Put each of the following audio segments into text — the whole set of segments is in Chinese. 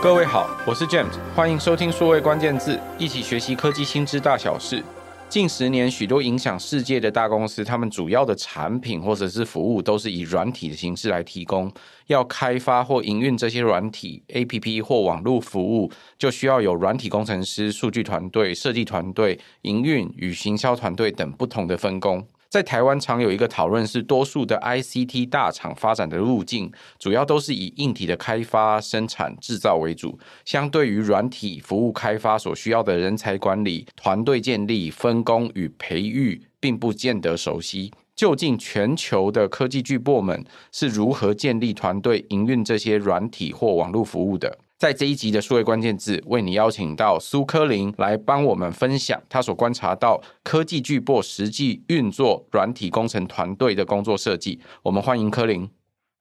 各位好，我是 James，欢迎收听数位关键字，一起学习科技新知大小事。近十年，许多影响世界的大公司，他们主要的产品或者是服务都是以软体的形式来提供。要开发或营运这些软体、APP 或网络服务，就需要有软体工程师、数据团队、设计团队、营运与行销团队等不同的分工。在台湾常有一个讨论是，多数的 ICT 大厂发展的路径，主要都是以硬体的开发、生产、制造为主。相对于软体服务开发所需要的人才管理、团队建立、分工与培育，并不见得熟悉。究竟全球的科技巨擘们是如何建立团队、营运这些软体或网络服务的？在这一集的数位关键字，为你邀请到苏科林来帮我们分享他所观察到科技巨擘实际运作软体工程团队的工作设计。我们欢迎科林。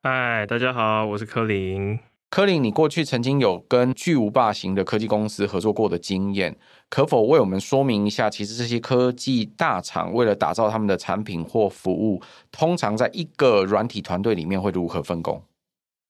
嗨，大家好，我是科林。科林，你过去曾经有跟巨无霸型的科技公司合作过的经验，可否为我们说明一下？其实这些科技大厂为了打造他们的产品或服务，通常在一个软体团队里面会如何分工？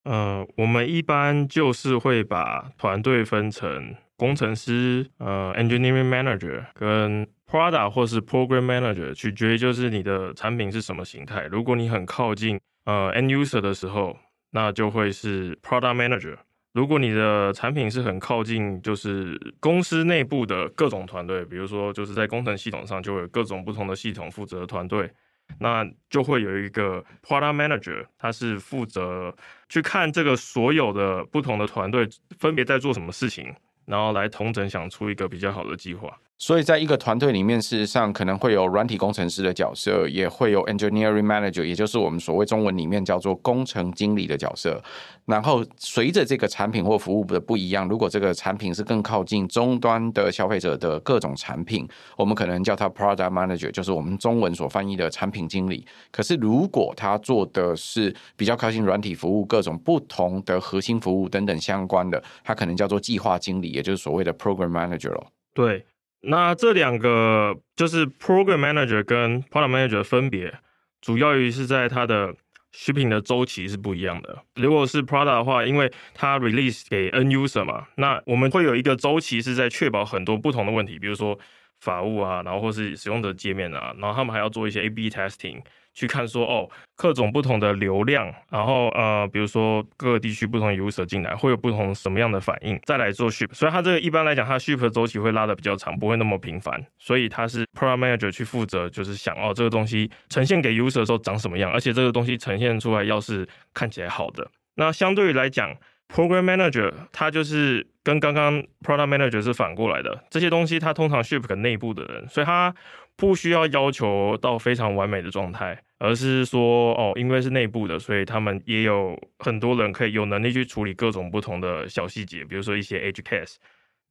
呃，我们一般就是会把团队分成工程师、呃，engineering manager 跟 product 或是 program manager，取决于就是你的产品是什么形态。如果你很靠近呃 end user 的时候，那就会是 product manager。如果你的产品是很靠近就是公司内部的各种团队，比如说就是在工程系统上就会有各种不同的系统负责团队。那就会有一个 product manager，他是负责去看这个所有的不同的团队分别在做什么事情，然后来同整想出一个比较好的计划。所以在一个团队里面，事实上可能会有软体工程师的角色，也会有 engineering manager，也就是我们所谓中文里面叫做工程经理的角色。然后随着这个产品或服务的不一样，如果这个产品是更靠近终端的消费者的各种产品，我们可能叫它 product manager，就是我们中文所翻译的产品经理。可是如果他做的是比较靠近软体服务各种不同的核心服务等等相关的，他可能叫做计划经理，也就是所谓的 program manager 咯。对。那这两个就是 program manager 跟 product manager 分别，主要于是在它的 shipping 的周期是不一样的。如果是 product 的话，因为它 release 给 n user 嘛，那我们会有一个周期是在确保很多不同的问题，比如说法务啊，然后或是使用者界面啊，然后他们还要做一些 A/B testing。去看说哦，各种不同的流量，然后呃，比如说各个地区不同的 user 进来，会有不同什么样的反应，再来做 ship。所以它这个一般来讲，它 ship 的周期会拉的比较长，不会那么频繁。所以它是 product manager 去负责，就是想哦，这个东西呈现给 user 的时候长什么样，而且这个东西呈现出来要是看起来好的。那相对于来讲，program manager 它就是跟刚刚 product manager 是反过来的，这些东西它通常 ship 给内部的人，所以它不需要要求到非常完美的状态。而是说，哦，因为是内部的，所以他们也有很多人可以有能力去处理各种不同的小细节，比如说一些 edge case，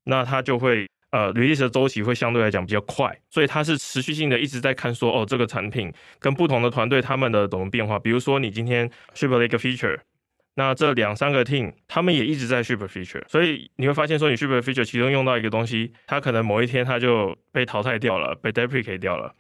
那他就会呃，release 的周期会相对来讲比较快，所以他是持续性的一直在看说，哦，这个产品跟不同的团队他们的怎么变化，比如说你今天 ship 了一个 feature。那这两三个 team，他们也一直在 ship feature，所以你会发现说，你 ship feature 其中用到一个东西，它可能某一天它就被淘汰掉了，被 deprecate 掉了。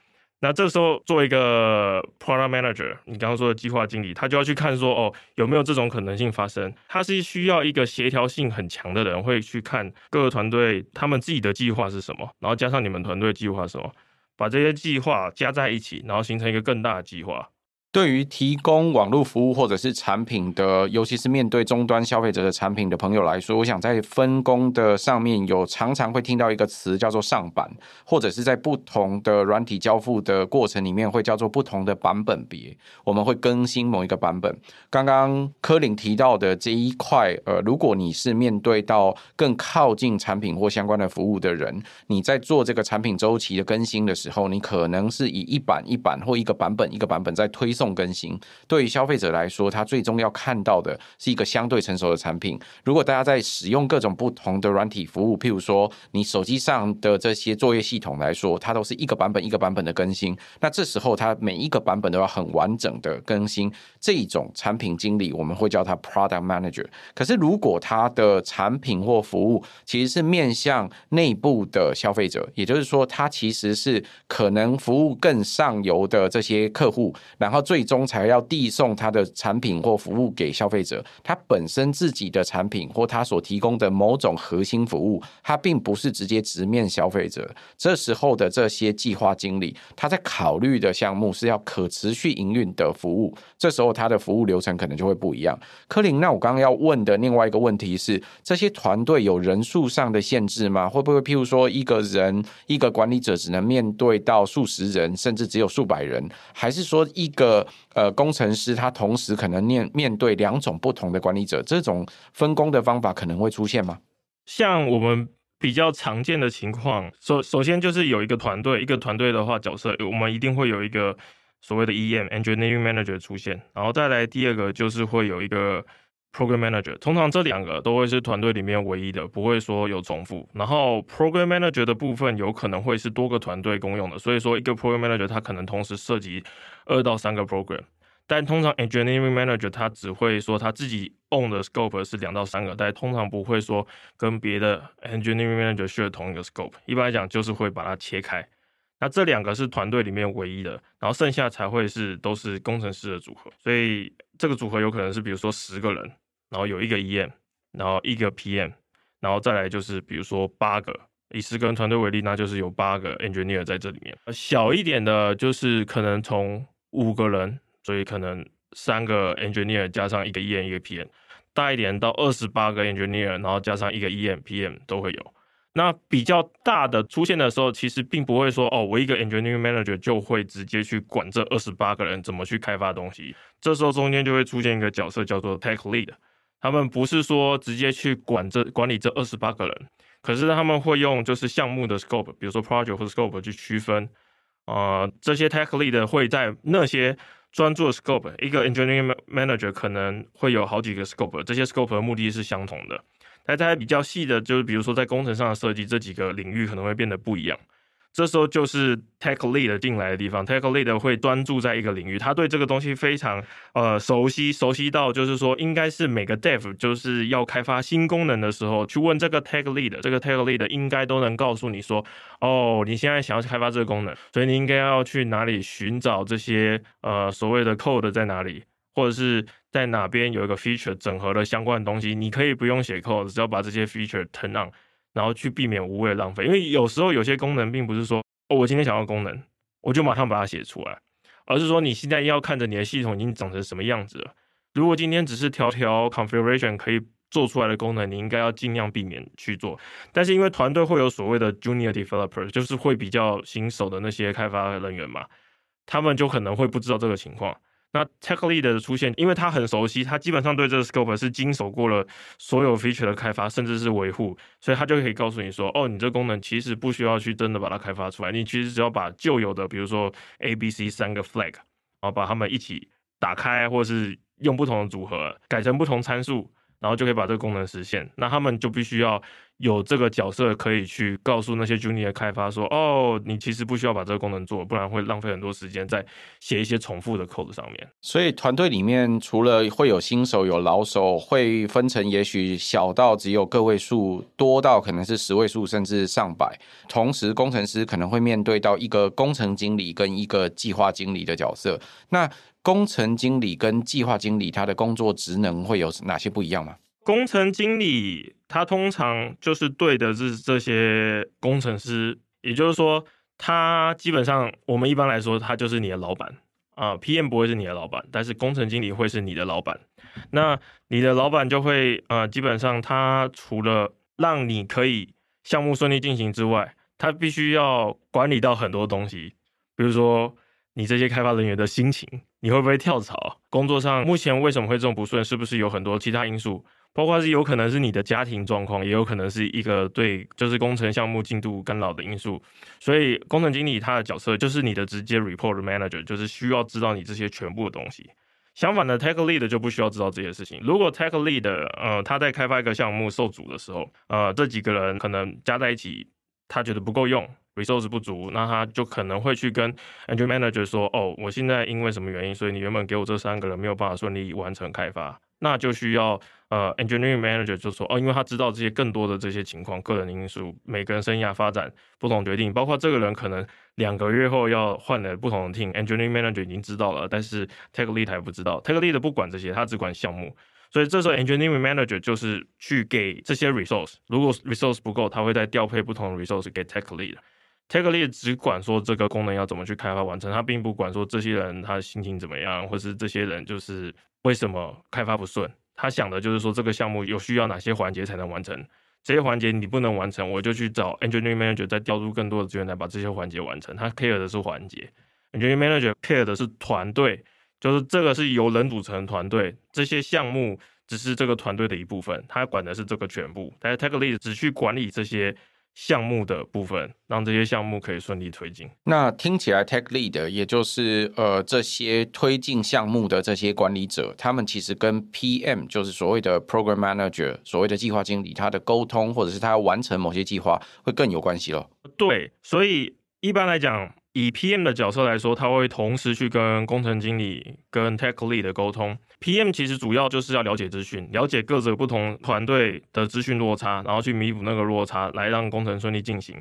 那这时候作为一个 product manager，你刚刚说的计划经理，他就要去看说，哦，有没有这种可能性发生？他是需要一个协调性很强的人，会去看各个团队他们自己的计划是什么，然后加上你们团队计划是什么，把这些计划加在一起，然后形成一个更大的计划。对于提供网络服务或者是产品的，尤其是面对终端消费者的产品的朋友来说，我想在分工的上面有常常会听到一个词叫做上版，或者是在不同的软体交付的过程里面会叫做不同的版本别，我们会更新某一个版本。刚刚柯林提到的这一块，呃，如果你是面对到更靠近产品或相关的服务的人，你在做这个产品周期的更新的时候，你可能是以一版一版或一个版本一个版本在推送。更新对于消费者来说，他最终要看到的是一个相对成熟的产品。如果大家在使用各种不同的软体服务，譬如说你手机上的这些作业系统来说，它都是一个版本一个版本的更新。那这时候，它每一个版本都要很完整的更新。这种产品经理我们会叫他 Product Manager。可是，如果他的产品或服务其实是面向内部的消费者，也就是说，它其实是可能服务更上游的这些客户，然后最终才要递送他的产品或服务给消费者。他本身自己的产品或他所提供的某种核心服务，他并不是直接直面消费者。这时候的这些计划经理，他在考虑的项目是要可持续营运的服务，这时候他的服务流程可能就会不一样。柯林，那我刚刚要问的另外一个问题是，这些团队有人数上的限制吗？会不会譬如说一个人一个管理者只能面对到数十人，甚至只有数百人？还是说一个呃工程师他同时可能面面对两种不同的管理者？这种分工的方法可能会出现吗？像我们比较常见的情况，首首先就是有一个团队，一个团队的话角色，我们一定会有一个所谓的 EM Engineering Manager 出现，然后再来第二个就是会有一个。Program Manager 通常这两个都会是团队里面唯一的，不会说有重复。然后 Program Manager 的部分有可能会是多个团队共用的，所以说一个 Program Manager 他可能同时涉及二到三个 Program。但通常 Engineering Manager 他只会说他自己 own 的 Scope 是两到三个，但通常不会说跟别的 Engineering Manager share 同一个 Scope。一般来讲就是会把它切开。那这两个是团队里面唯一的，然后剩下才会是都是工程师的组合。所以这个组合有可能是比如说十个人。然后有一个 EM，然后一个 PM，然后再来就是比如说八个，以十个人团队为例，那就是有八个 engineer 在这里面。小一点的，就是可能从五个人，所以可能三个 engineer 加上一个 EM 一个 PM。大一点到二十八个 engineer，然后加上一个 EM PM 都会有。那比较大的出现的时候，其实并不会说哦，我一个 engineering manager 就会直接去管这二十八个人怎么去开发东西。这时候中间就会出现一个角色叫做 tech lead。他们不是说直接去管这管理这二十八个人，可是他们会用就是项目的 scope，比如说 project 或 scope 去区分。呃，这些 tech lead 会在那些专注的 scope，一个 engineering manager 可能会有好几个 scope，这些 scope 的目的是相同的。但在比较细的，就是比如说在工程上的设计，这几个领域可能会变得不一样。这时候就是 tech lead 进来的地方，tech lead 会专注在一个领域，他对这个东西非常呃熟悉，熟悉到就是说，应该是每个 dev 就是要开发新功能的时候，去问这个 tech lead，这个 tech lead 应该都能告诉你说，哦，你现在想要开发这个功能，所以你应该要去哪里寻找这些呃所谓的 code 在哪里，或者是在哪边有一个 feature 整合的相关的东西，你可以不用写 code，只要把这些 feature turn on。然后去避免无谓的浪费，因为有时候有些功能并不是说，哦，我今天想要功能，我就马上把它写出来，而是说你现在要看着你的系统已经长成什么样子了。如果今天只是条条 configuration 可以做出来的功能，你应该要尽量避免去做。但是因为团队会有所谓的 junior developer，就是会比较新手的那些开发人员嘛，他们就可能会不知道这个情况。那 tech lead 的出现，因为他很熟悉，他基本上对这个 scope 是经手过了所有 feature 的开发，甚至是维护，所以他就可以告诉你说，哦，你这功能其实不需要去真的把它开发出来，你其实只要把旧有的，比如说 A、B、C 三个 flag，然后把它们一起打开，或者是用不同的组合改成不同参数。然后就可以把这个功能实现，那他们就必须要有这个角色可以去告诉那些 junior 开发说，哦，你其实不需要把这个功能做，不然会浪费很多时间在写一些重复的 code 上面。所以团队里面除了会有新手、有老手，会分成也许小到只有个位数，多到可能是十位数甚至上百。同时，工程师可能会面对到一个工程经理跟一个计划经理的角色。那工程经理跟计划经理，他的工作职能会有哪些不一样吗？工程经理他通常就是对的是这些工程师，也就是说，他基本上我们一般来说，他就是你的老板啊。，PM 不会是你的老板，但是工程经理会是你的老板。那你的老板就会呃，基本上他除了让你可以项目顺利进行之外，他必须要管理到很多东西，比如说你这些开发人员的心情。你会不会跳槽？工作上目前为什么会这么不顺？是不是有很多其他因素？包括是有可能是你的家庭状况，也有可能是一个对就是工程项目进度干扰的因素。所以工程经理他的角色就是你的直接 report manager，就是需要知道你这些全部的东西。相反的，tech lead 就不需要知道这些事情。如果 tech lead 呃他在开发一个项目受阻的时候，呃这几个人可能加在一起，他觉得不够用。resource 不足，那他就可能会去跟 engine manager 说，哦，我现在因为什么原因，所以你原本给我这三个人没有办法顺利完成开发，那就需要呃 engineering manager 就说，哦，因为他知道这些更多的这些情况，个人因素，每个人生涯发展不同决定，包括这个人可能两个月后要换了不同的 team，engineering manager 已经知道了，但是 tech lead 还不知道，tech lead 不管这些，他只管项目。所以这时候，engineering manager 就是去给这些 resource，如果 resource 不够，他会再调配不同的 resource 给 tech lead。tech lead 只管说这个功能要怎么去开发完成，他并不管说这些人他心情怎么样，或是这些人就是为什么开发不顺。他想的就是说这个项目有需要哪些环节才能完成，这些环节你不能完成，我就去找 engineering manager 再调入更多的资源来把这些环节完成。他 care 的是环节，engineering manager care 的是团队。就是这个是由人组成团队，这些项目只是这个团队的一部分，他管的是这个全部。但是 Tech Lead 只去管理这些项目的部分，让这些项目可以顺利推进。那听起来 Tech Lead 也就是呃这些推进项目的这些管理者，他们其实跟 PM 就是所谓的 Program Manager，所谓的计划经理，他的沟通或者是他要完成某些计划会更有关系咯。对，所以一般来讲。以 PM 的角色来说，他会同时去跟工程经理、跟 Tech Lead 的沟通。PM 其实主要就是要了解资讯，了解各自不同团队的资讯落差，然后去弥补那个落差，来让工程顺利进行。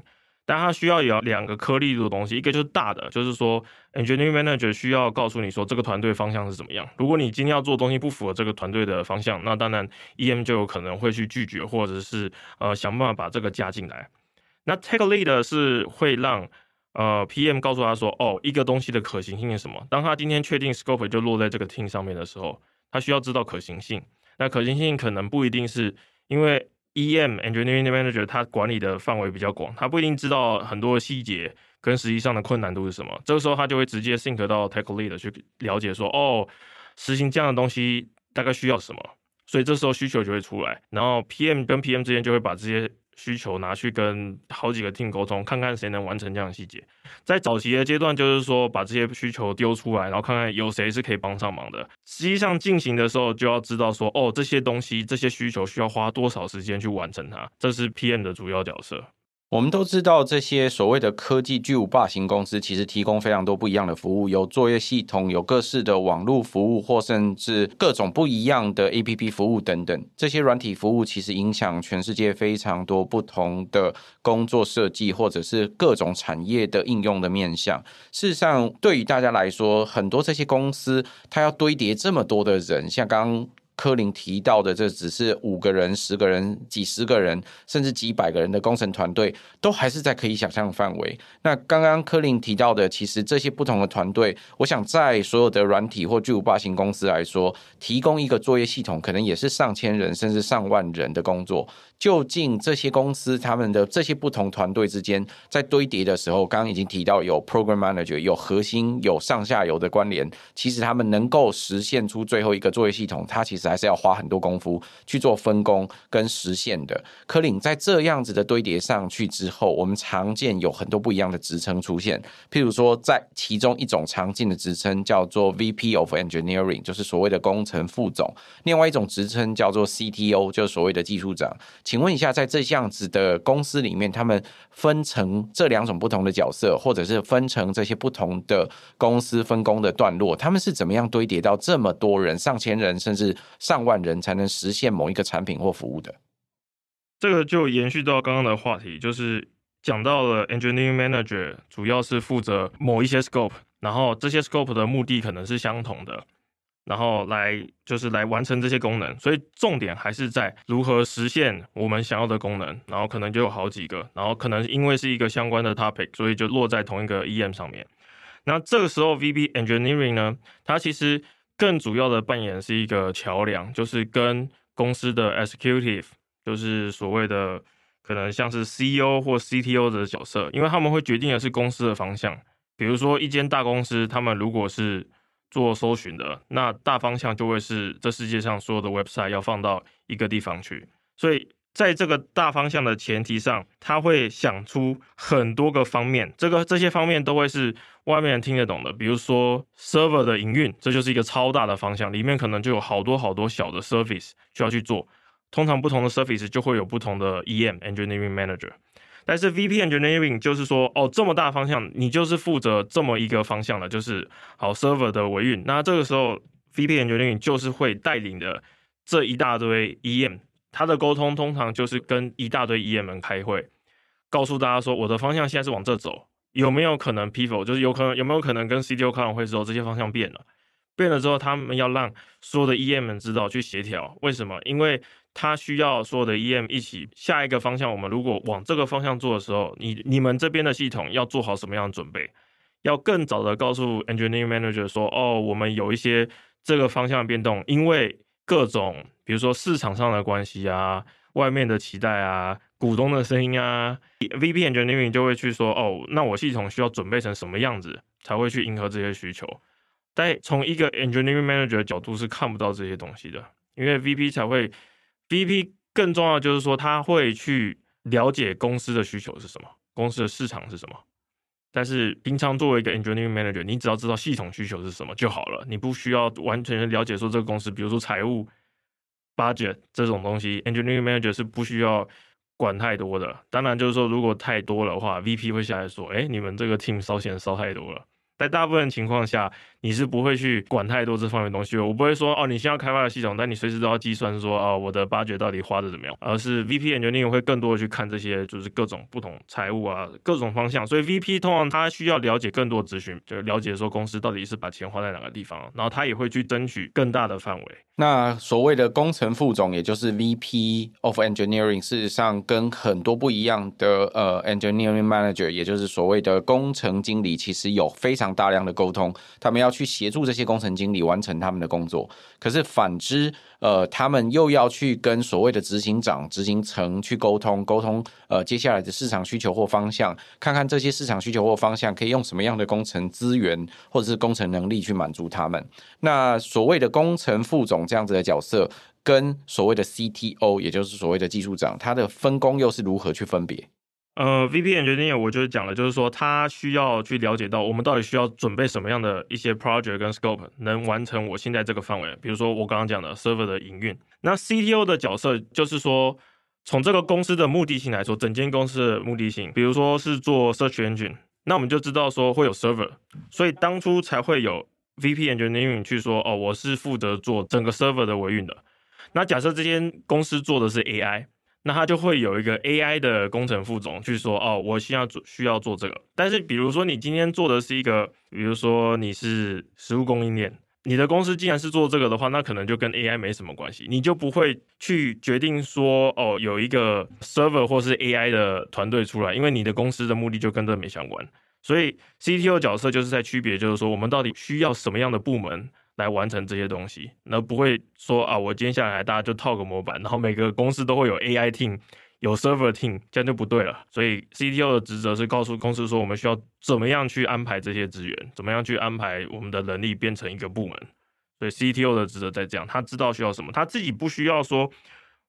但他需要有两个颗粒度的东西，一个就是大的，就是说 Engineering Manager 需要告诉你说这个团队方向是怎么样。如果你今天要做东西不符合这个团队的方向，那当然 EM 就有可能会去拒绝，或者是呃想办法把这个加进来。那 Tech Lead 是会让呃，PM 告诉他说：“哦，一个东西的可行性是什么？当他今天确定 scope 就落在这个 team 上面的时候，他需要知道可行性。那可行性可能不一定是因为 EM Engineering Manager 他管理的范围比较广，他不一定知道很多细节跟实际上的困难度是什么。这个时候他就会直接 sync 到 Tech Lead 去了解说：哦，实行这样的东西大概需要什么？所以这时候需求就会出来，然后 PM 跟 PM 之间就会把这些。”需求拿去跟好几个 team 沟通，看看谁能完成这样的细节。在早期的阶段，就是说把这些需求丢出来，然后看看有谁是可以帮上忙的。实际上进行的时候，就要知道说，哦，这些东西、这些需求需要花多少时间去完成它。这是 PM 的主要角色。我们都知道，这些所谓的科技巨无霸型公司，其实提供非常多不一样的服务，有作业系统，有各式的网络服务，或甚至各种不一样的 APP 服务等等。这些软体服务其实影响全世界非常多不同的工作设计，或者是各种产业的应用的面向。事实上，对于大家来说，很多这些公司，它要堆叠这么多的人，像刚刚。柯林提到的，这只是五个人、十个人、几十个人，甚至几百个人的工程团队，都还是在可以想象的范围。那刚刚柯林提到的，其实这些不同的团队，我想在所有的软体或巨无霸型公司来说，提供一个作业系统，可能也是上千人甚至上万人的工作。究竟这些公司他们的这些不同团队之间在堆叠的时候，刚刚已经提到有 program manager，有核心，有上下游的关联。其实他们能够实现出最后一个作业系统，它其实还是要花很多功夫去做分工跟实现的。柯林在这样子的堆叠上去之后，我们常见有很多不一样的职称出现。譬如说，在其中一种常见的职称叫做 VP of Engineering，就是所谓的工程副总；另外一种职称叫做 CTO，就是所谓的技术长。请问一下，在这样子的公司里面，他们分成这两种不同的角色，或者是分成这些不同的公司分工的段落，他们是怎么样堆叠到这么多人、上千人甚至上万人才能实现某一个产品或服务的？这个就延续到刚刚的话题，就是讲到了 engineering manager 主要是负责某一些 scope，然后这些 scope 的目的可能是相同的。然后来就是来完成这些功能，所以重点还是在如何实现我们想要的功能。然后可能就有好几个，然后可能因为是一个相关的 topic，所以就落在同一个 EM 上面。那这个时候 vb engineering 呢，它其实更主要的扮演是一个桥梁，就是跟公司的 Executive，就是所谓的可能像是 CEO 或 CTO 的角色，因为他们会决定的是公司的方向。比如说一间大公司，他们如果是做搜寻的，那大方向就会是这世界上所有的 website 要放到一个地方去，所以在这个大方向的前提上，他会想出很多个方面，这个这些方面都会是外面人听得懂的，比如说 server 的营运，这就是一个超大的方向，里面可能就有好多好多小的 service 需要去做，通常不同的 service 就会有不同的 EM engineering manager。但是 VP Engineering 就是说，哦，这么大方向，你就是负责这么一个方向的，就是好 Server 的维运。那这个时候，VP Engineering 就是会带领的这一大堆 EM，他的沟通通常就是跟一大堆 EM 们开会，告诉大家说，我的方向现在是往这走，有没有可能 p i v o 就是有可能有没有可能跟 CTO 开完会之后，这些方向变了，变了之后，他们要让所有的 EM 们知道去协调，为什么？因为他需要所有的 EM 一起下一个方向。我们如果往这个方向做的时候，你你们这边的系统要做好什么样的准备？要更早的告诉 Engineering Manager 说，哦，我们有一些这个方向的变动，因为各种比如说市场上的关系啊，外面的期待啊，股东的声音啊，VP Engineering 就会去说，哦，那我系统需要准备成什么样子才会去迎合这些需求？但从一个 Engineering Manager 的角度是看不到这些东西的，因为 VP 才会。VP 更重要就是说，他会去了解公司的需求是什么，公司的市场是什么。但是平常作为一个 engineering manager，你只要知道系统需求是什么就好了，你不需要完全了解说这个公司，比如说财务、budget 这种东西，engineering manager 是不需要管太多的。当然，就是说如果太多的话，VP 会下来说：“哎，你们这个 team 烧钱烧太多了。”在大部分情况下，你是不会去管太多这方面东西。我不会说哦，你先要开发的系统，但你随时都要计算说哦，我的 budget 到底花的怎么样。而是 VP Engineering 会更多的去看这些，就是各种不同财务啊，各种方向。所以 VP 通常他需要了解更多资讯，就了解说公司到底是把钱花在哪个地方，然后他也会去争取更大的范围。那所谓的工程副总，也就是 VP of Engineering，事实上跟很多不一样的呃 Engineering Manager，也就是所谓的工程经理，其实有非常大量的沟通，他们要去协助这些工程经理完成他们的工作。可是反之，呃，他们又要去跟所谓的执行长、执行层去沟通，沟通呃接下来的市场需求或方向，看看这些市场需求或方向可以用什么样的工程资源或者是工程能力去满足他们。那所谓的工程副总这样子的角色，跟所谓的 CTO，也就是所谓的技术长，他的分工又是如何去分别？呃，VP Engineer 我就是讲了，就是说他需要去了解到我们到底需要准备什么样的一些 project 跟 scope，能完成我现在这个范围。比如说我刚刚讲的 server 的营运，那 CTO 的角色就是说，从这个公司的目的性来说，整间公司的目的性，比如说是做 search engine，那我们就知道说会有 server，所以当初才会有 VPN 决定去说，哦，我是负责做整个 server 的维运的。那假设这间公司做的是 AI。那他就会有一个 AI 的工程副总去说，哦，我需要做需要做这个。但是，比如说你今天做的是一个，比如说你是食物供应链，你的公司既然是做这个的话，那可能就跟 AI 没什么关系，你就不会去决定说，哦，有一个 server 或是 AI 的团队出来，因为你的公司的目的就跟这没相关。所以 CTO 角色就是在区别，就是说我们到底需要什么样的部门。来完成这些东西，那不会说啊，我接下来大家就套个模板，然后每个公司都会有 AI team，有 server team，这样就不对了。所以 CTO 的职责是告诉公司说，我们需要怎么样去安排这些资源，怎么样去安排我们的能力变成一个部门。所以 CTO 的职责在这样，他知道需要什么，他自己不需要说，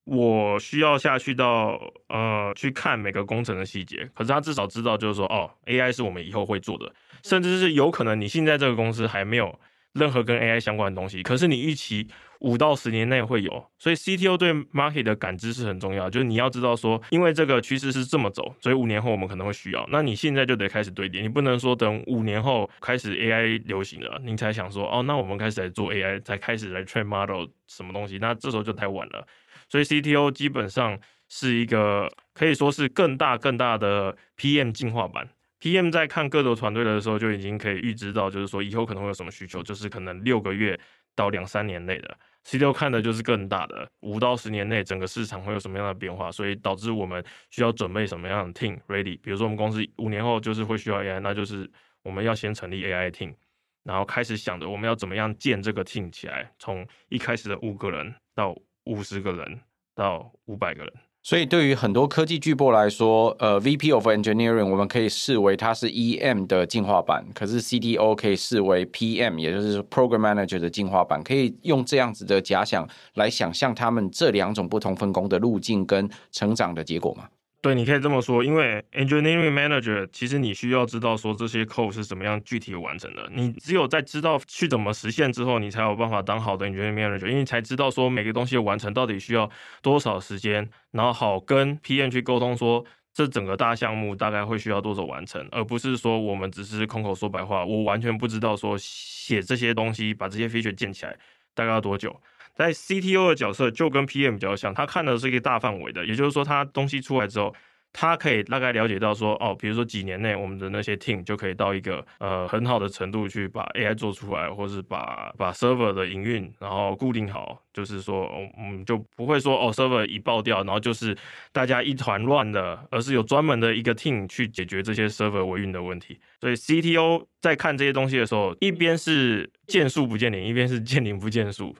我需要下去到呃去看每个工程的细节，可是他至少知道就是说，哦，AI 是我们以后会做的，甚至是有可能你现在这个公司还没有。任何跟 AI 相关的东西，可是你预期五到十年内会有，所以 CTO 对 market 的感知是很重要。就是你要知道说，因为这个趋势是这么走，所以五年后我们可能会需要。那你现在就得开始堆叠，你不能说等五年后开始 AI 流行了，你才想说哦，那我们开始来做 AI，才开始来 train model 什么东西，那这时候就太晚了。所以 CTO 基本上是一个可以说是更大更大的 PM 进化版。PM 在看各个团队的时候，就已经可以预知到，就是说以后可能会有什么需求，就是可能六个月到两三年内的。CTO 看的就是更大的，五到十年内整个市场会有什么样的变化，所以导致我们需要准备什么样的 team ready。比如说我们公司五年后就是会需要 AI，那就是我们要先成立 AI team，然后开始想着我们要怎么样建这个 team 起来，从一开始的五个人到五十个人到五百个人。所以，对于很多科技巨擘来说，呃，VP of Engineering 我们可以视为它是 EM 的进化版，可是 C D O 可以视为 PM，也就是 Program Manager 的进化版。可以用这样子的假想来想象他们这两种不同分工的路径跟成长的结果吗？对，你可以这么说，因为 engineering manager 其实你需要知道说这些 code 是怎么样具体完成的。你只有在知道去怎么实现之后，你才有办法当好的 engineering manager，因为你才知道说每个东西的完成到底需要多少时间，然后好跟 PM 去沟通说这整个大项目大概会需要多久完成，而不是说我们只是空口说白话，我完全不知道说写这些东西，把这些 feature 建起来大概要多久。在 CTO 的角色就跟 PM 比较像，他看的是一个大范围的，也就是说他东西出来之后。他可以大概了解到说，哦，比如说几年内我们的那些 team 就可以到一个呃很好的程度去把 AI 做出来，或是把把 server 的营运然后固定好，就是说，嗯，就不会说哦 server 一爆掉，然后就是大家一团乱的，而是有专门的一个 team 去解决这些 server 维运的问题。所以 CTO 在看这些东西的时候，一边是见树不见林，一边是见林不见树。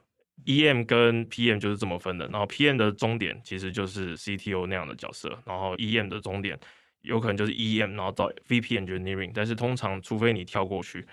E.M 跟 P.M 就是这么分的，然后 P.M 的终点其实就是 C.T.O 那样的角色，然后 E.M 的终点有可能就是 E.M，然后到 V.P Engineering，但是通常除非你跳过去，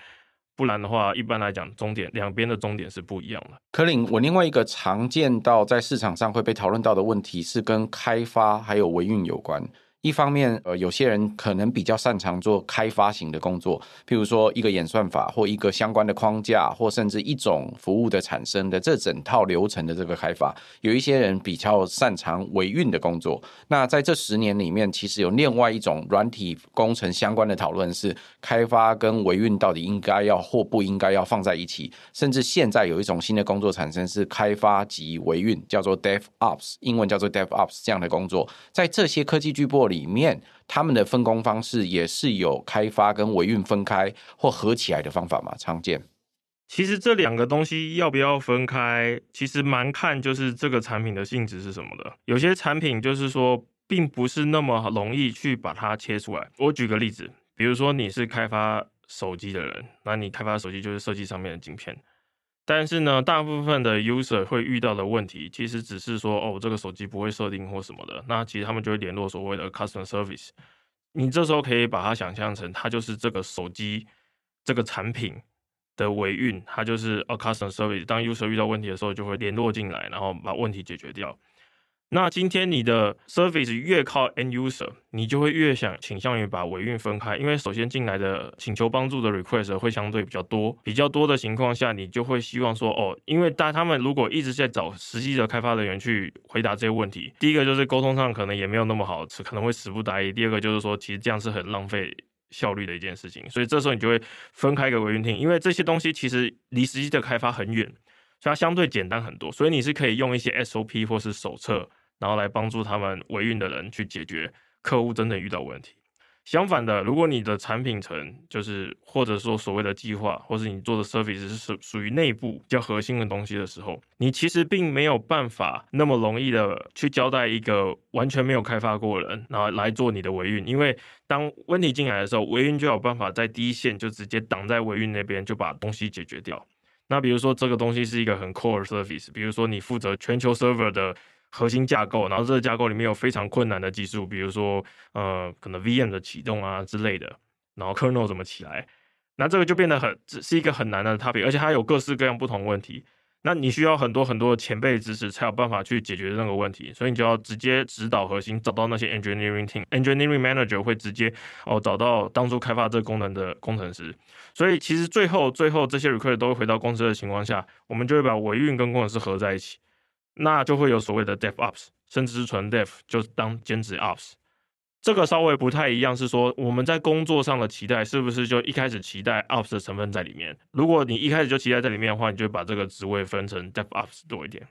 不然的话，一般来讲终点两边的终点是不一样的。柯林，我另外一个常见到在市场上会被讨论到的问题是跟开发还有维运有关。一方面，呃，有些人可能比较擅长做开发型的工作，譬如说一个演算法或一个相关的框架，或甚至一种服务的产生的这整套流程的这个开发。有一些人比较擅长维运的工作。那在这十年里面，其实有另外一种软体工程相关的讨论是，开发跟维运到底应该要或不应该要放在一起。甚至现在有一种新的工作产生是开发及维运，叫做 DevOps，英文叫做 DevOps 这样的工作，在这些科技巨擘里。里面他们的分工方式也是有开发跟维运分开或合起来的方法吗？常见。其实这两个东西要不要分开，其实蛮看就是这个产品的性质是什么的。有些产品就是说，并不是那么容易去把它切出来。我举个例子，比如说你是开发手机的人，那你开发手机就是设计上面的晶片。但是呢，大部分的 user 会遇到的问题，其实只是说，哦，这个手机不会设定或什么的。那其实他们就会联络所谓的 customer service。你这时候可以把它想象成，它就是这个手机这个产品的维运，它就是 a customer service。当 user 遇到问题的时候，就会联络进来，然后把问题解决掉。那今天你的 service 越靠 end user，你就会越想倾向于把维运分开，因为首先进来的请求帮助的 request 会相对比较多，比较多的情况下，你就会希望说，哦，因为大他们如果一直在找实际的开发人员去回答这些问题，第一个就是沟通上可能也没有那么好，可能会词不达意；第二个就是说，其实这样是很浪费效率的一件事情，所以这时候你就会分开一个维运厅，因为这些东西其实离实际的开发很远，所以它相对简单很多，所以你是可以用一些 SOP 或是手册。然后来帮助他们维运的人去解决客户真正遇到问题。相反的，如果你的产品层就是或者说所谓的计划，或是你做的 service 是属属于内部比较核心的东西的时候，你其实并没有办法那么容易的去交代一个完全没有开发过的人，然后来做你的维运。因为当问题进来的时候，维运就有办法在第一线就直接挡在维运那边，就把东西解决掉。那比如说这个东西是一个很 core service，比如说你负责全球 server 的。核心架构，然后这个架构里面有非常困难的技术，比如说呃，可能 VM 的启动啊之类的，然后 kernel 怎么起来，那这个就变得很是一个很难的 topic，而且它有各式各样不同问题，那你需要很多很多的前辈知识才有办法去解决那个问题，所以你就要直接指导核心，找到那些 engineering team，engineering manager 会直接哦找到当初开发这个功能的工程师，所以其实最后最后这些 request 都会回到公司的情况下，我们就会把维运跟工程师合在一起。那就会有所谓的 DevOps，甚至是纯 Dev，就当兼职 Ops。这个稍微不太一样，是说我们在工作上的期待是不是就一开始期待 Ops 的成分在里面？如果你一开始就期待在里面的话，你就把这个职位分成 DevOps 多一点。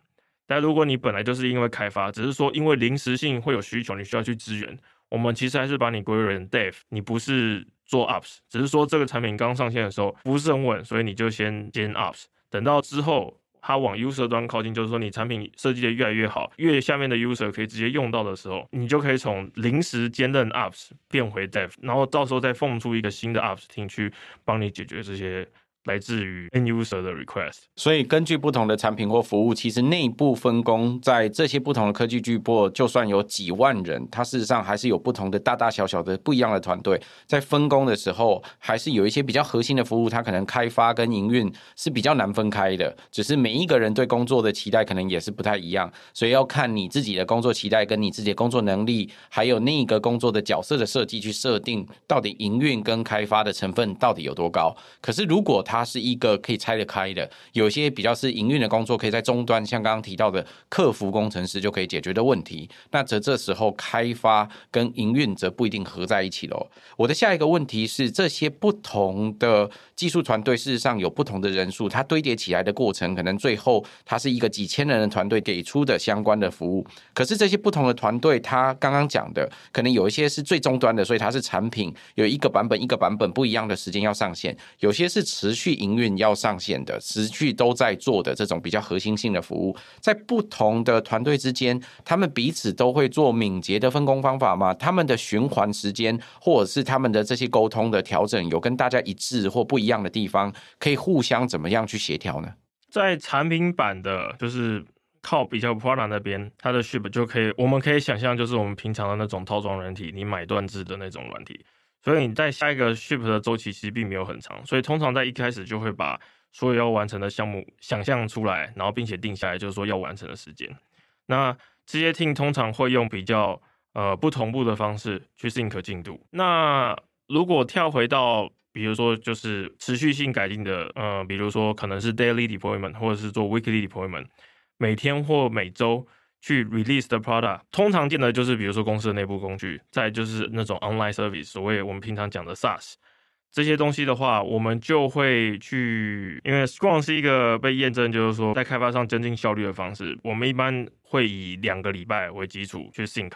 但如果你本来就是因为开发，只是说因为临时性会有需求，你需要去支援，我们其实还是把你归为 Dev，你不是做 Ops，只是说这个产品刚上线的时候不是很稳，所以你就先兼 Ops，等到之后。它往 user 端靠近，就是说你产品设计的越来越好，越下面的 user 可以直接用到的时候，你就可以从临时兼任 ops 变回 dev，然后到时候再放出一个新的 ops 进去帮你解决这些。来自于 end user 的 request，所以根据不同的产品或服务，其实内部分工在这些不同的科技巨擘，就算有几万人，它事实上还是有不同的大大小小的不一样的团队，在分工的时候，还是有一些比较核心的服务，它可能开发跟营运是比较难分开的。只是每一个人对工作的期待可能也是不太一样，所以要看你自己的工作期待跟你自己的工作能力，还有那个工作的角色的设计去设定，到底营运跟开发的成分到底有多高。可是如果它它是一个可以拆得开的；有些比较是营运的工作，可以在终端，像刚刚提到的客服工程师就可以解决的问题。那则这时候开发跟营运则不一定合在一起喽。我的下一个问题是，这些不同的技术团队事实上有不同的人数，它堆叠起来的过程，可能最后它是一个几千人的团队给出的相关的服务。可是这些不同的团队，它刚刚讲的，可能有一些是最终端的，所以它是产品有一个版本一个版本不一样的时间要上线；有些是持续去营运要上线的，持续都在做的这种比较核心性的服务，在不同的团队之间，他们彼此都会做敏捷的分工方法吗？他们的循环时间，或者是他们的这些沟通的调整，有跟大家一致或不一样的地方，可以互相怎么样去协调呢？在产品版的，就是靠比较 Product 那边，它的 ship 就可以，我们可以想象，就是我们平常的那种套装软体，你买断制的那种软体。所以你在下一个 ship 的周期其实并没有很长，所以通常在一开始就会把所有要完成的项目想象出来，然后并且定下来，就是说要完成的时间。那这些 team 通常会用比较呃不同步的方式去 sync 进度。那如果跳回到比如说就是持续性改进的，呃，比如说可能是 daily deployment 或者是做 weekly deployment，每天或每周。去 release the product，通常见的就是比如说公司的内部工具，再就是那种 online service，所谓我们平常讲的 SaaS 这些东西的话，我们就会去，因为 Scrum 是一个被验证，就是说在开发上增进效率的方式，我们一般会以两个礼拜为基础去 sync。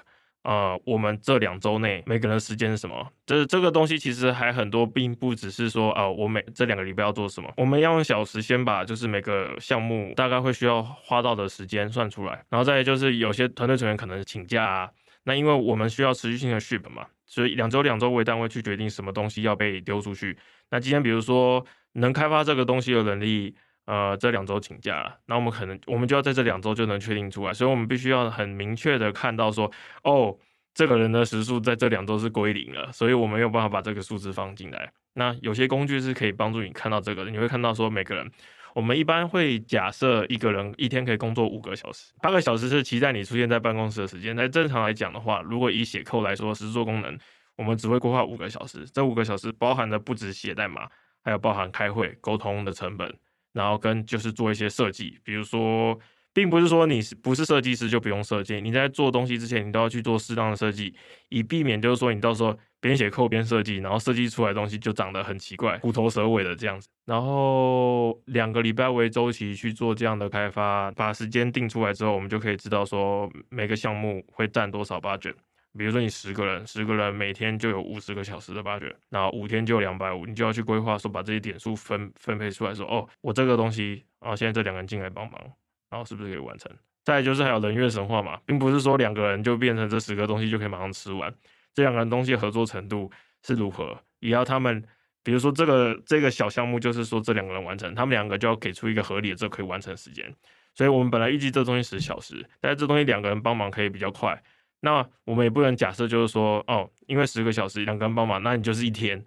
呃，我们这两周内每个人时间是什么？这这个东西其实还很多，并不只是说啊、呃，我每这两个礼拜要做什么。我们要用小时先把就是每个项目大概会需要花到的时间算出来，然后再就是有些团队成员可能请假啊，那因为我们需要持续性的 ship 嘛，所以两周两周为单位去决定什么东西要被丢出去。那今天比如说能开发这个东西的能力。呃，这两周请假了，那我们可能我们就要在这两周就能确定出来，所以我们必须要很明确的看到说，哦，这个人的时数在这两周是归零了，所以我们没有办法把这个数字放进来。那有些工具是可以帮助你看到这个，你会看到说每个人，我们一般会假设一个人一天可以工作五个小时，八个小时是期待你出现在办公室的时间。在正常来讲的话，如果以写 code 来说，实作功能，我们只会规划五个小时，这五个小时包含的不止写代码，还有包含开会沟通的成本。然后跟就是做一些设计，比如说，并不是说你是不是设计师就不用设计，你在做东西之前，你都要去做适当的设计，以避免就是说你到时候边写 code 边设计，然后设计出来的东西就长得很奇怪，虎头蛇尾的这样子。然后两个礼拜为周期去做这样的开发，把时间定出来之后，我们就可以知道说每个项目会占多少 budget。比如说你十个人，十个人每天就有五十个小时的 bug 然后五天就有两百五，你就要去规划说把这些点数分分配出来说，哦，我这个东西啊，现在这两个人进来帮忙，然后是不是可以完成？再就是还有人月神话嘛，并不是说两个人就变成这十个东西就可以马上吃完，这两个人东西合作程度是如何，也要他们，比如说这个这个小项目就是说这两个人完成，他们两个就要给出一个合理的这可以完成时间，所以我们本来预计这东西十小时，但是这东西两个人帮忙可以比较快。那我们也不能假设就是说，哦，因为十个小时两个人帮忙，那你就是一天，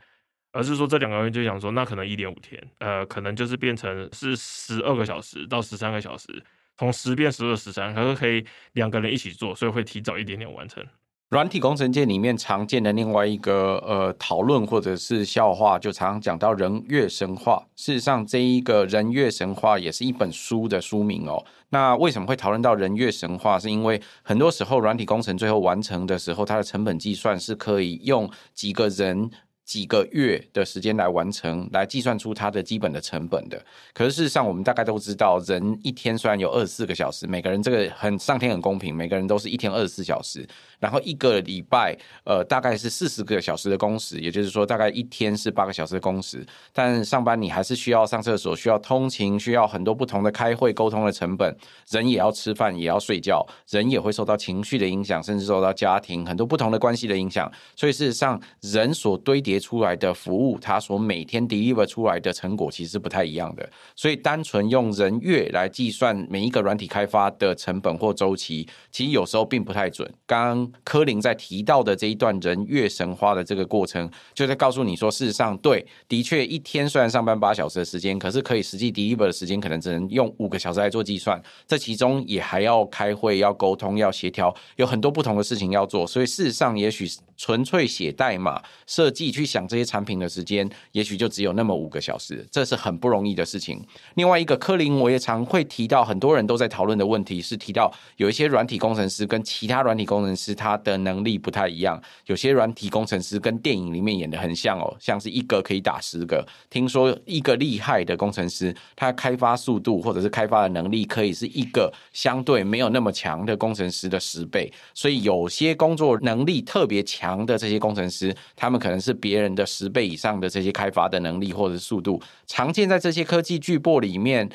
而是说这两个人就想说，那可能一点五天，呃，可能就是变成是十二个小时到十三个小时，从十变十二十三，可是可以两个人一起做，所以会提早一点点完成。软体工程界里面常见的另外一个呃讨论或者是笑话，就常常讲到人月神话。事实上，这一个人月神话也是一本书的书名哦。那为什么会讨论到人月神话？是因为很多时候软体工程最后完成的时候，它的成本计算是可以用几个人。几个月的时间来完成，来计算出它的基本的成本的。可是事实上，我们大概都知道，人一天虽然有二十四个小时，每个人这个很上天很公平，每个人都是一天二十四小时。然后一个礼拜，呃，大概是四十个小时的工时，也就是说，大概一天是八个小时的工时。但上班你还是需要上厕所，需要通勤，需要很多不同的开会沟通的成本。人也要吃饭，也要睡觉，人也会受到情绪的影响，甚至受到家庭很多不同的关系的影响。所以事实上，人所堆叠出来的服务，它所每天 deliver 出来的成果，其实不太一样的。所以单纯用人月来计算每一个软体开发的成本或周期，其实有时候并不太准。刚柯林在提到的这一段人月神话的这个过程，就在告诉你说，事实上，对，的确，一天虽然上班八小时的时间，可是可以实际 deliver 的时间，可能只能用五个小时来做计算。这其中也还要开会、要沟通、要协调，有很多不同的事情要做。所以事实上，也许纯粹写代码、设计去想这些产品的时间，也许就只有那么五个小时，这是很不容易的事情。另外一个，柯林我也常会提到，很多人都在讨论的问题是提到有一些软体工程师跟其他软体工程师他的能力不太一样，有些软体工程师跟电影里面演的很像哦，像是一个可以打十个。听说一个厉害的工程师，他开发速度或者是开发的能力，可以是一个相对没有那么强的工程师的十倍。所以有些工作能力特别强的这些工程师，他们可能是别人的十倍以上的这些开发的能力或者速度。常见在这些科技巨擘里面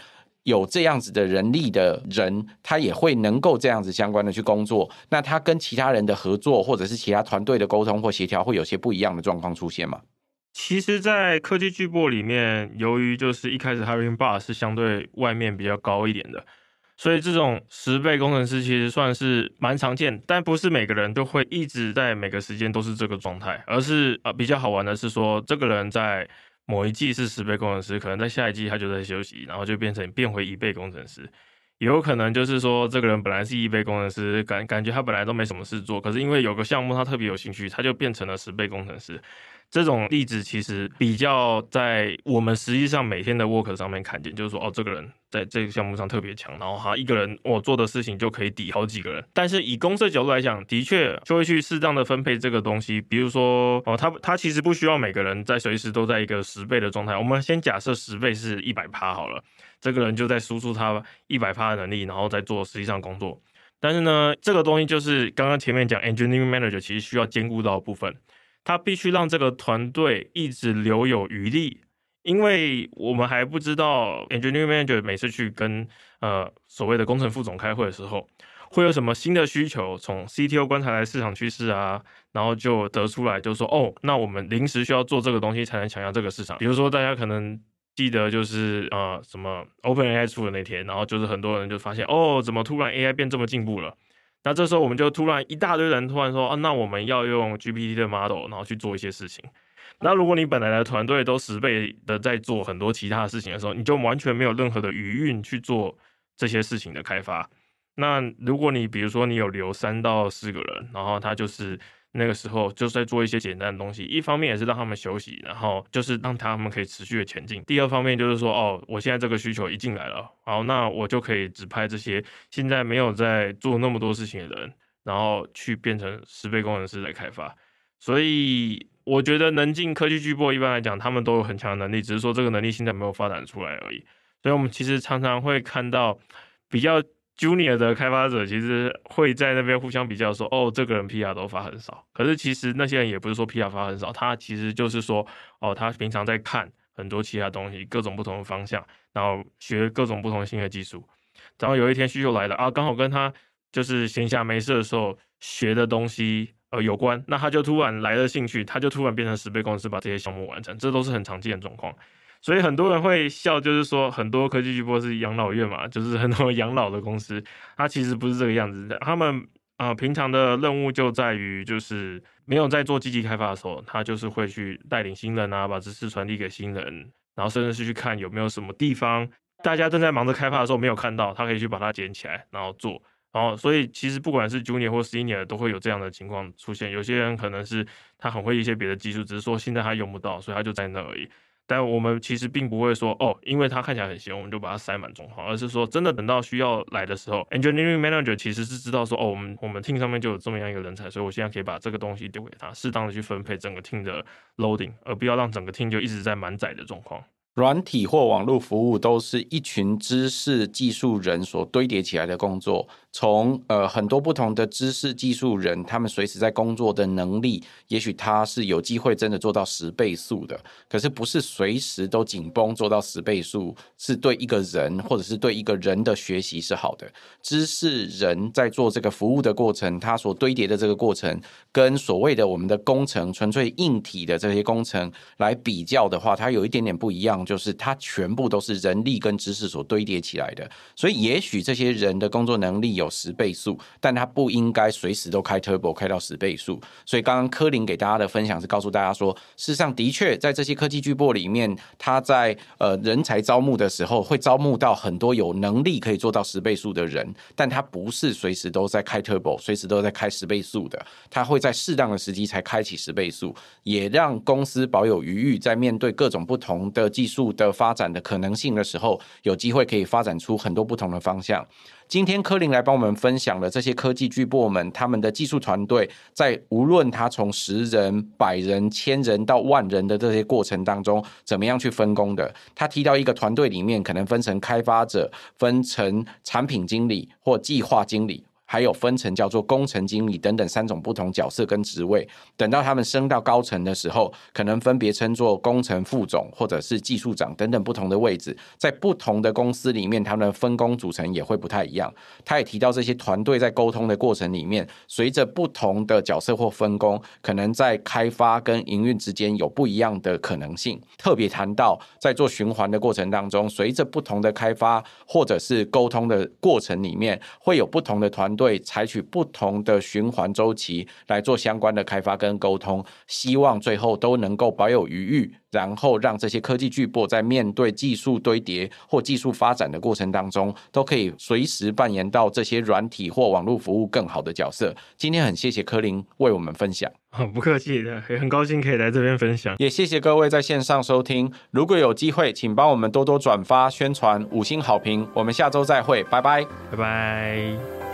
有这样子的人力的人，他也会能够这样子相关的去工作。那他跟其他人的合作，或者是其他团队的沟通或协调，会有些不一样的状况出现吗？其实，在科技巨擘里面，由于就是一开始 hiring bar 是相对外面比较高一点的。所以这种十倍工程师其实算是蛮常见，但不是每个人都会一直在每个时间都是这个状态，而是呃比较好玩的是说，这个人在某一季是十倍工程师，可能在下一季他就在休息，然后就变成变回一倍工程师。也有可能就是说，这个人本来是一倍工程师，感感觉他本来都没什么事做，可是因为有个项目他特别有兴趣，他就变成了十倍工程师。这种例子其实比较在我们实际上每天的 work 上面看见，就是说哦，这个人在这个项目上特别强，然后他一个人我、做的事情就可以抵好几个人。但是以公司的角度来讲，的确就会去适当的分配这个东西。比如说哦，他他其实不需要每个人在随时都在一个十倍的状态。我们先假设十倍是一百趴好了，这个人就在输出他一百趴的能力，然后再做实际上工作。但是呢，这个东西就是刚刚前面讲 engineering manager 其实需要兼顾到的部分。他必须让这个团队一直留有余力，因为我们还不知道 engineering manager 每次去跟呃所谓的工程副总开会的时候，会有什么新的需求，从 CTO 观察来市场趋势啊，然后就得出来，就说哦，那我们临时需要做这个东西才能抢下这个市场。比如说大家可能记得就是呃什么 OpenAI 出的那天，然后就是很多人就发现哦，怎么突然 AI 变这么进步了？那这时候我们就突然一大堆人突然说啊，那我们要用 GPT 的 model，然后去做一些事情。那如果你本来的团队都十倍的在做很多其他的事情的时候，你就完全没有任何的余韵去做这些事情的开发。那如果你比如说你有留三到四个人，然后他就是。那个时候就是在做一些简单的东西，一方面也是让他们休息，然后就是让他们可以持续的前进。第二方面就是说，哦，我现在这个需求一进来了，好，那我就可以指派这些现在没有在做那么多事情的人，然后去变成十倍工程师来开发。所以我觉得能进科技巨擘，一般来讲他们都有很强的能力，只是说这个能力现在没有发展出来而已。所以我们其实常常会看到比较。Junior 的开发者其实会在那边互相比较说，哦，这个人 PR 都发很少。可是其实那些人也不是说 PR 发很少，他其实就是说，哦，他平常在看很多其他东西，各种不同的方向，然后学各种不同的新的技术。然后有一天需求来了啊，刚好跟他就是闲暇没事的时候学的东西呃有关，那他就突然来了兴趣，他就突然变成十倍工程师把这些项目完成，这都是很常见的状况。所以很多人会笑，就是说很多科技巨波是养老院嘛，就是很多养老的公司，它其实不是这个样子的。他们啊、平常的任务就在于，就是没有在做积极开发的时候，他就是会去带领新人啊，把知识传递给新人，然后甚至是去看有没有什么地方大家正在忙着开发的时候没有看到，他可以去把它捡起来，然后做。然后，所以其实不管是 Junior 或 Senior 都会有这样的情况出现。有些人可能是他很会一些别的技术，只是说现在他用不到，所以他就在那而已。但我们其实并不会说哦，因为它看起来很闲，我们就把它塞满状况，而是说真的等到需要来的时候，Engineering Manager 其实是知道说哦，我们我们 team 上面就有这么样一个人才，所以我现在可以把这个东西丢给他，适当的去分配整个 team 的 loading，而不要让整个 team 就一直在满载的状况。软体或网络服务都是一群知识技术人所堆叠起来的工作。从呃很多不同的知识技术人，他们随时在工作的能力，也许他是有机会真的做到十倍速的。可是不是随时都紧绷做到十倍速，是对一个人或者是对一个人的学习是好的。知识人在做这个服务的过程，他所堆叠的这个过程，跟所谓的我们的工程纯粹硬体的这些工程来比较的话，它有一点点不一样。就是它全部都是人力跟知识所堆叠起来的。所以，也许这些人的工作能力有有十倍速，但他不应该随时都开 Turbo 开到十倍速。所以，刚刚柯林给大家的分享是告诉大家说，事实上的确在这些科技巨擘里面，他在呃人才招募的时候会招募到很多有能力可以做到十倍速的人，但他不是随时都在开 Turbo，随时都在开十倍速的，他会在适当的时机才开启十倍速，也让公司保有余裕，在面对各种不同的技术的发展的可能性的时候，有机会可以发展出很多不同的方向。今天柯林来帮我们分享了这些科技巨擘们他们的技术团队，在无论他从十人、百人、千人到万人的这些过程当中，怎么样去分工的。他提到一个团队里面可能分成开发者、分成产品经理或计划经理。还有分成叫做工程经理等等三种不同角色跟职位，等到他们升到高层的时候，可能分别称作工程副总或者是技术长等等不同的位置，在不同的公司里面，他们的分工组成也会不太一样。他也提到这些团队在沟通的过程里面，随着不同的角色或分工，可能在开发跟营运之间有不一样的可能性。特别谈到在做循环的过程当中，随着不同的开发或者是沟通的过程里面，会有不同的团队。对，采取不同的循环周期来做相关的开发跟沟通，希望最后都能够保有余裕，然后让这些科技巨擘在面对技术堆叠或技术发展的过程当中，都可以随时扮演到这些软体或网络服务更好的角色。今天很谢谢柯林为我们分享，不客气的，也很高兴可以来这边分享，也谢谢各位在线上收听。如果有机会，请帮我们多多转发宣传，五星好评。我们下周再会，拜拜，拜拜。